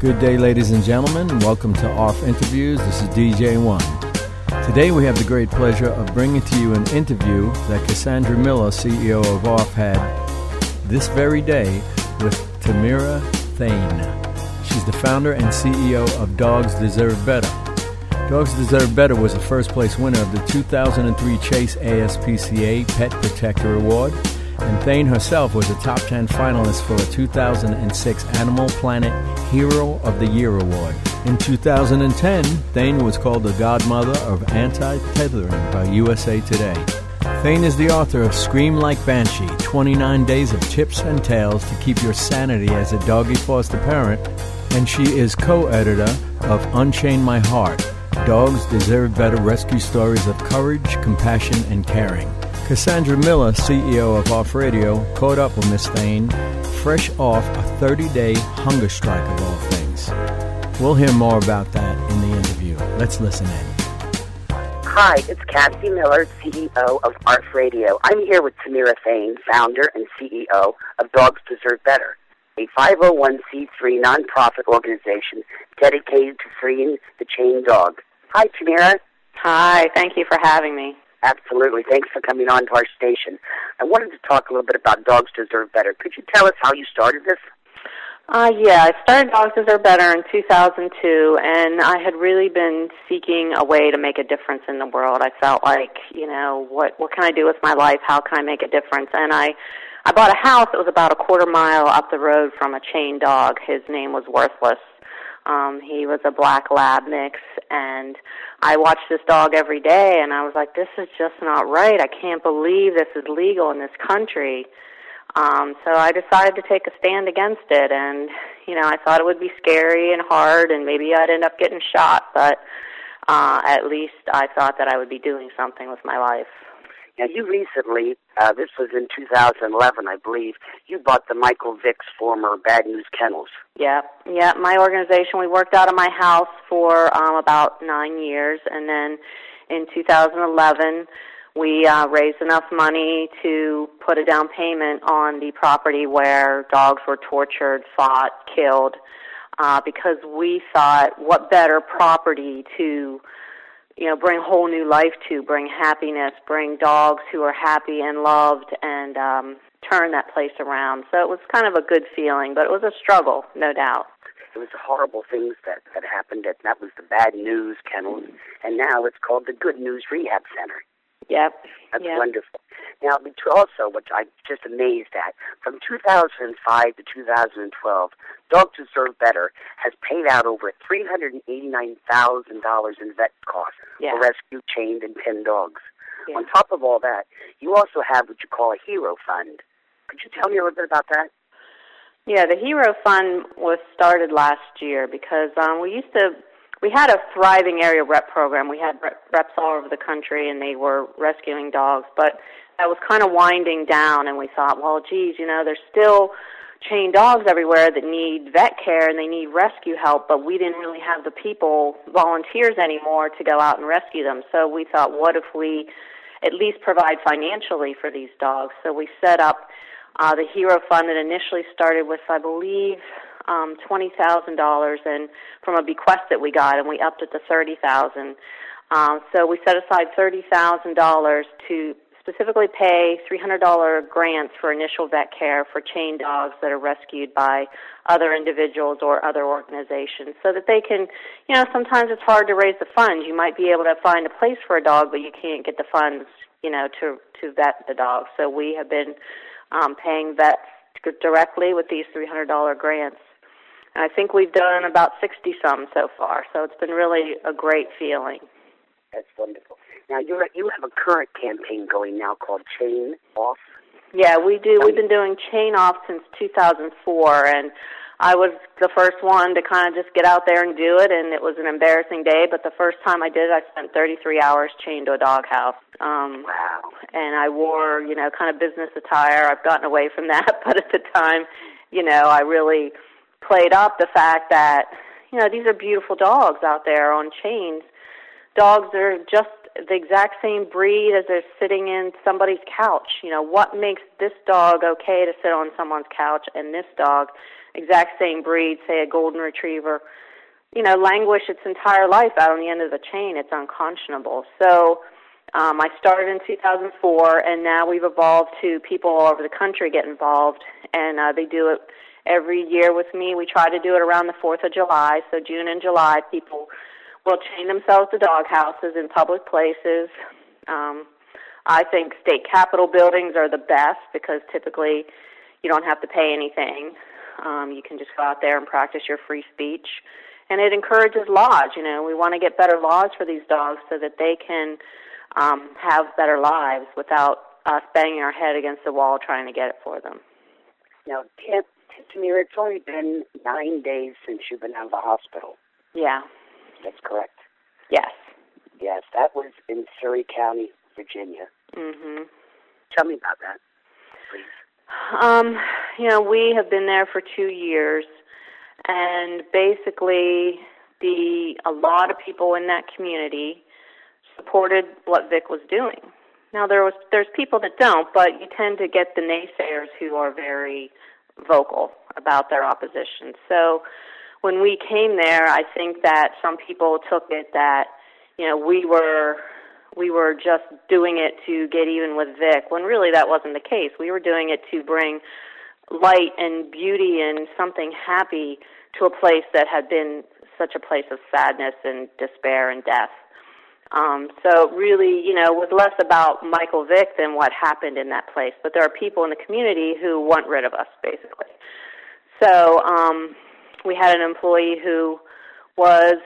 Good day, ladies and gentlemen. and Welcome to ARF Interviews. This is DJ One. Today we have the great pleasure of bringing to you an interview that Cassandra Miller, CEO of ARF, had this very day with Tamira Thayne. She's the founder and CEO of Dogs Deserve Better. Dogs Deserve Better was a first place winner of the 2003 Chase ASPCA Pet Protector Award and Thayne herself was a top 10 finalist for a 2006 Animal Planet Hero of the Year award. In 2010, Thayne was called the godmother of anti-tethering by USA Today. Thayne is the author of Scream Like Banshee 29 Days of Tips and Tales to Keep Your Sanity as a Doggy Foster Parent, and she is co editor of Unchain My Heart Dogs Deserve Better Rescue Stories of Courage, Compassion, and Caring. Cassandra Miller, CEO of ARF Radio, caught up with Miss Thayne, fresh off a 30 day hunger strike of all things. We'll hear more about that in the interview. Let's listen in. Hi, it's Cassie Miller, CEO of Arf Radio. I'm here with Tamira Thayne, founder and CEO of Dogs Deserve Better, a 501c3 nonprofit organization dedicated to freeing the chained dog. Hi, Tamira. Hi, thank you for having me. Absolutely. Thanks for coming on to our station. I wanted to talk a little bit about Dogs Deserve Better. Could you tell us how you started this? Uh, yeah, I started Dogs Deserve Better in 2002, and I had really been seeking a way to make a difference in the world. I felt like, you know, what what can I do with my life? How can I make a difference? And I I bought a house that was about a quarter mile up the road from a chain dog. His name was Worthless. Um, he was a black lab mix, and I watched this dog every day, and I was like, this is just not right. I can't believe this is legal in this country. Um, so I decided to take a stand against it, and you know, I thought it would be scary and hard, and maybe I'd end up getting shot, but uh, at least I thought that I would be doing something with my life. Now, you recently, uh, this was in 2011, I believe, you bought the Michael Vick's former Bad News Kennels. Yeah, yeah. My organization, we worked out of my house for um, about nine years, and then in 2011, we uh, raised enough money to put a down payment on the property where dogs were tortured, fought, killed, uh, because we thought, what better property to you know, bring whole new life to, bring happiness, bring dogs who are happy and loved, and um, turn that place around. So it was kind of a good feeling, but it was a struggle, no doubt. It was horrible things that that happened. That that was the bad news kennel, and now it's called the Good News Rehab Center. Yep. That's yep. wonderful. Now, also, which I'm just amazed at, from 2005 to 2012, Dogs Deserve Better has paid out over $389,000 in vet costs yeah. for rescue chained and pinned dogs. Yeah. On top of all that, you also have what you call a hero fund. Could you tell me a little bit about that? Yeah, the Hero Fund was started last year because um, we used to we had a thriving area rep program. We had reps all over the country, and they were rescuing dogs. But that was kind of winding down, and we thought, well, geez, you know, there's still chained dogs everywhere that need vet care and they need rescue help, but we didn't really have the people, volunteers anymore, to go out and rescue them. So we thought, what if we at least provide financially for these dogs? So we set up uh, the Hero Fund that initially started with, I believe, um, twenty thousand dollars, and from a bequest that we got, and we upped it to thirty thousand. Um, so we set aside thirty thousand dollars to specifically pay $300 grants for initial vet care for chained dogs that are rescued by other individuals or other organizations so that they can, you know, sometimes it's hard to raise the funds. You might be able to find a place for a dog, but you can't get the funds, you know, to, to vet the dog. So we have been um, paying vets directly with these $300 grants. I think we've done about 60 some so far, so it's been really a great feeling. That's wonderful. Now you you have a current campaign going now called Chain Off. Yeah, we do. We've been doing Chain Off since 2004, and I was the first one to kind of just get out there and do it, and it was an embarrassing day. But the first time I did it, I spent 33 hours chained to a doghouse. Um, wow. And I wore, you know, kind of business attire. I've gotten away from that, but at the time, you know, I really played up the fact that, you know, these are beautiful dogs out there on chains. Dogs are just the exact same breed as they're sitting in somebody's couch. You know, what makes this dog okay to sit on someone's couch and this dog exact same breed, say a golden retriever, you know, languish its entire life out on the end of the chain. It's unconscionable. So um, I started in 2004, and now we've evolved to people all over the country get involved, and uh, they do it every year with me. We try to do it around the 4th of July, so June and July, people will chain themselves to dog houses in public places. Um, I think state capitol buildings are the best because typically you don't have to pay anything. Um, you can just go out there and practice your free speech. And it encourages laws. You know, we want to get better laws for these dogs so that they can um, have better lives without us banging our head against the wall trying to get it for them. Now, Tamir, it's only been nine days since you've been out of the hospital. Yeah. That's correct. Yes. Yes, that was in Surry County, Virginia. Mm-hmm. Tell me about that, please. Um, you know, we have been there for 2 years and basically the a lot of people in that community supported what Vick was doing. Now there was there's people that don't, but you tend to get the naysayers who are very vocal about their opposition. So when we came there, I think that some people took it that you know we were we were just doing it to get even with Vick, when really that wasn't the case. We were doing it to bring light and beauty and something happy to a place that had been such a place of sadness and despair and death. Um, so really, you know, was less about Michael Vick than what happened in that place. But there are people in the community who want rid of us, basically. So um, we had an employee who was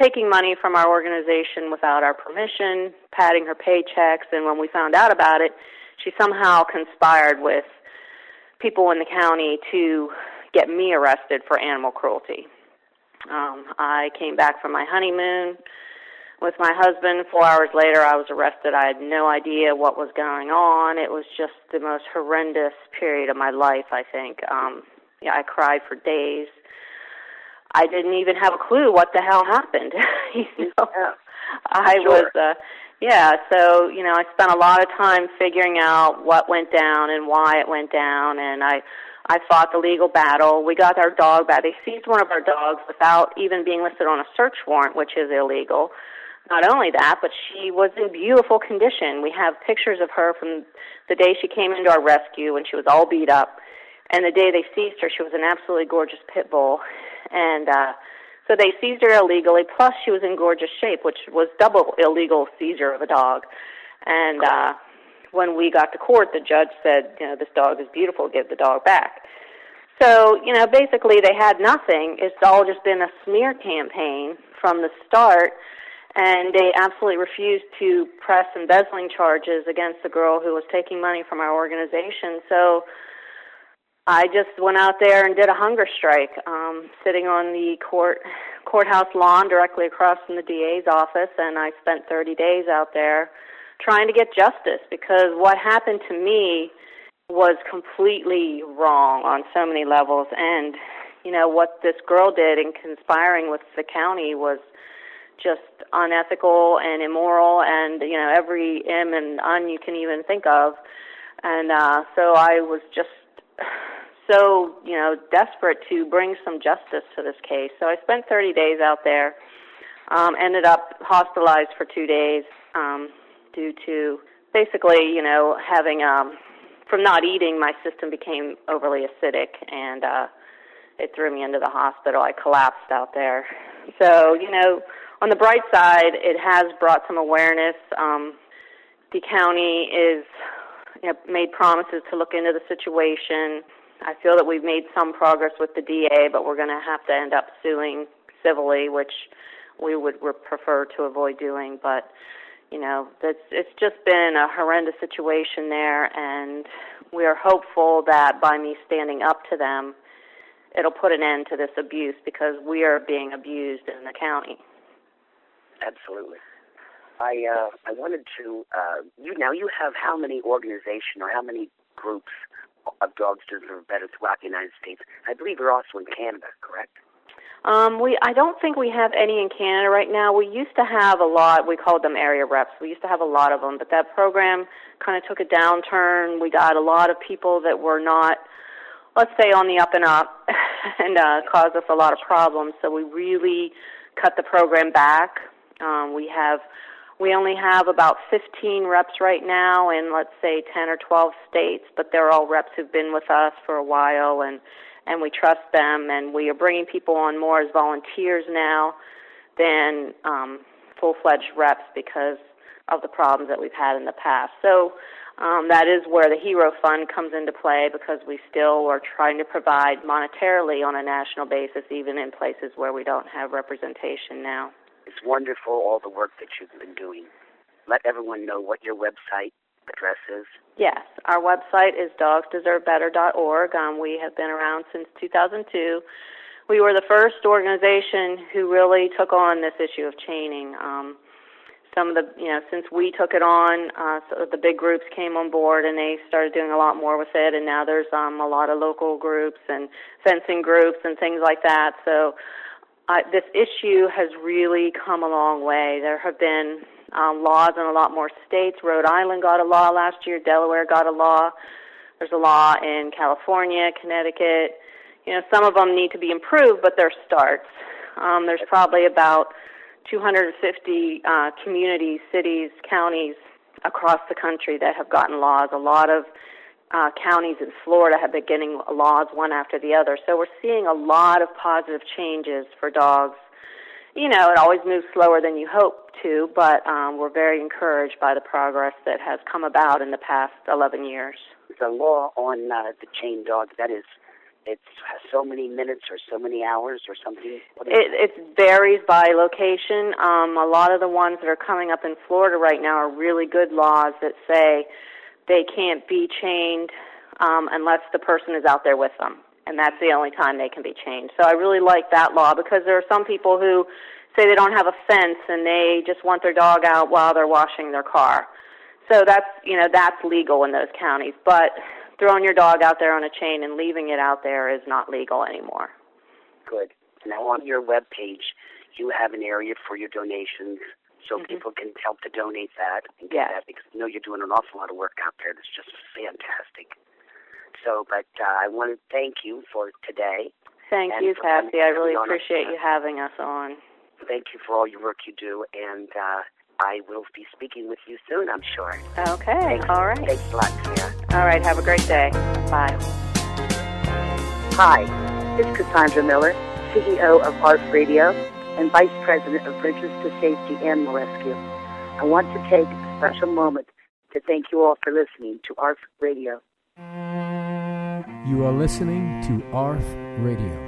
taking money from our organization without our permission, padding her paychecks, and when we found out about it, she somehow conspired with people in the county to get me arrested for animal cruelty. Um, I came back from my honeymoon with my husband. Four hours later, I was arrested. I had no idea what was going on. It was just the most horrendous period of my life, I think. Um, yeah, I cried for days. I didn't even have a clue what the hell happened. you know, Yeah. I Sure. was, uh, yeah. So you know, I spent a lot of time figuring out what went down and why it went down, and I, I fought the legal battle. We got our dog back. They seized one of our dogs without even being listed on a search warrant, which is illegal. Not only that, but she was in beautiful condition. We have pictures of her from the day she came into our rescue when she was all beat up, and the day they seized her, she was an absolutely gorgeous pit bull, and uh, so they seized her illegally. Plus, she was in gorgeous shape, which was double illegal seizure of a dog. And uh, when we got to court, the judge said, you know, this dog is beautiful. Give the dog back. So, you know, basically they had nothing. It's all just been a smear campaign from the start, and they absolutely refused to press embezzling charges against the girl who was taking money from our organization. So I just went out there and did a hunger strike, um, sitting on the court courthouse lawn directly across from the DA's office, and I spent 30 days out there trying to get justice because what happened to me was completely wrong on so many levels and you know what this girl did in conspiring with the county was just unethical and immoral and you know every m and un you can even think of. And uh so I was just so you know desperate to bring some justice to this case. So I spent 30 days out there um ended up hospitalized for 2 days um due to basically you know having um from not eating my system became overly acidic and uh it threw me into the hospital. I collapsed out there. So you know on the bright side it has brought some awareness um the county is you know, made promises to look into the situation. I feel that we've made some progress with the DA, but we're going to have to end up suing civilly, which we would re- prefer to avoid doing. But you know, that's it's just been a horrendous situation there, and we are hopeful that by me standing up to them, it'll put an end to this abuse because we are being abused in the county. Absolutely. I uh, I wanted to uh, you now you have how many organization or how many groups of dogs deserve better throughout the United States? I believe you're also in Canada, correct? Um, we I don't think we have any in Canada right now. We used to have a lot. We called them area reps. We used to have a lot of them, but that program kind of took a downturn. We got a lot of people that were not let's say, on the up and up and uh, cause us a lot of problems. So we really cut the program back. Um, we have we only have about 15 reps right now in let's say 10 or 12 states, but they're all reps who've been with us for a while and and we trust them and we are bringing people on more as volunteers now than um, full-fledged reps because of the problems that we've had in the past. So um, that is where the Hero Fund comes into play because we still are trying to provide monetarily on a national basis, even in places where we don't have representation now. It's wonderful all the work that you've been doing. Let everyone know what your website address is. Yes, our website is dogsdeservebetter.org. Um, we have been around since 2002. We were the first organization who really took on this issue of chaining. Um, some of the you know since we took it on uh so the big groups came on board and they started doing a lot more with it and now there's um a lot of local groups and fencing groups and things like that so uh, this issue has really come a long way. There have been um laws in a lot more states. Rhode island got a law last year. Delaware got a law. There's a law in california connecticut. You know some of them need to be improved but they're starts. Um there's probably about 250 uh, communities, cities, counties across the country that have gotten laws. A lot of uh, counties in Florida have been getting laws one after the other. So we're seeing a lot of positive changes for dogs. You know, it always moves slower than you hope to, but um, we're very encouraged by the progress that has come about in the past 11 years. The law on uh, the chain dog that is it's so many minutes or so many hours or something? It, it varies by location. Um, a lot of the ones that are coming up in Florida right now are really good laws that say they can't be chained um, unless the person is out there with them, and that's the only time they can be chained. So I really like that law because there are some people who say they don't have a fence and they just want their dog out while they're washing their car. So that's you know that's legal in those counties, but throwing your dog out there on a chain and leaving it out there is not legal anymore. Good. Now on your web page, you have an area for your donations, so mm-hmm. people can help to donate that and get yes. that because I know you're doing an awful lot of work out there. That's just fantastic. So, but uh, I want to thank you for today. Thank you, Cassie. I really appreciate you having us on. Thank you for all your work you do, and uh, I will be speaking with you soon, I'm sure. Okay. Thanks, All right. Thanks a lot, Sarah. All right. Have a great day. Bye. Hi, it's Cassandra Miller, CEO of ARF Radio and Vice President of Bridges to Safety Animal Rescue. I want to take a special moment to thank you all for listening to ARF Radio. You are listening to ARF Radio.